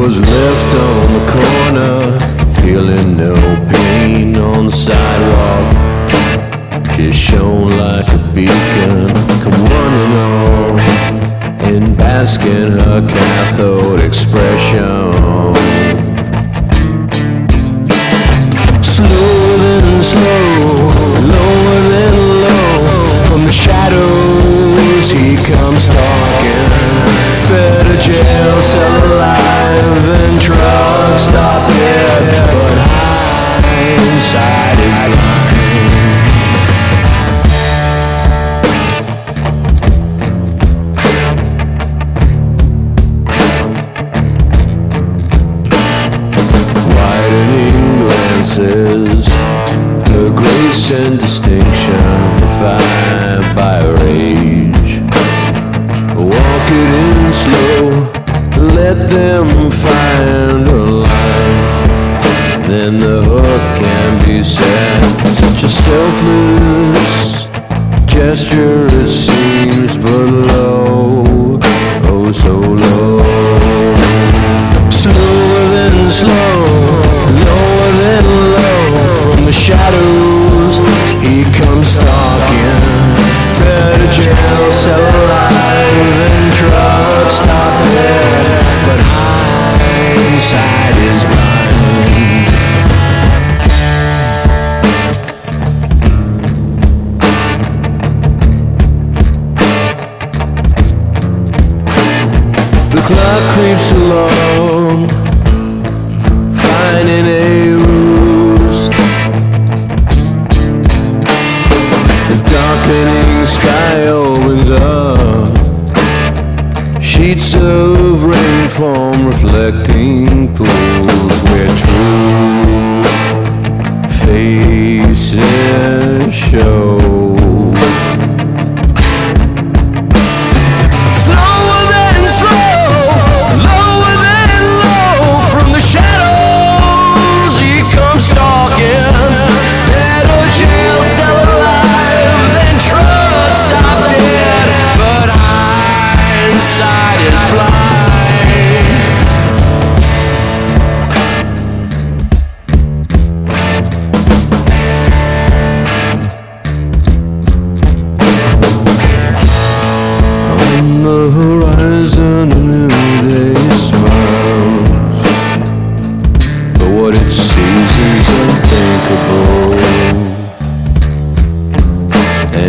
was left on the corner, feeling no pain on the sidewalk. She shone like a beacon, come one and all, and bask in her cathode expression. Slower than slow, lower than low, from the shadows he comes stalking. Better jail cell and distinction defied by rage. Walk it in slow, let them find a line. Then the hook can be set. Such a selfless gesture, it seems, but low, oh so low. Slower than slow, lower than low. From the shadows, comes stalking. Better jail cell alive and truck stop dead. But hindsight is blind. The clock creeps along, Darkening sky opens up, sheets of rain form reflecting pools where true faces show.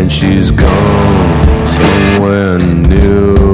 And she's gone somewhere new.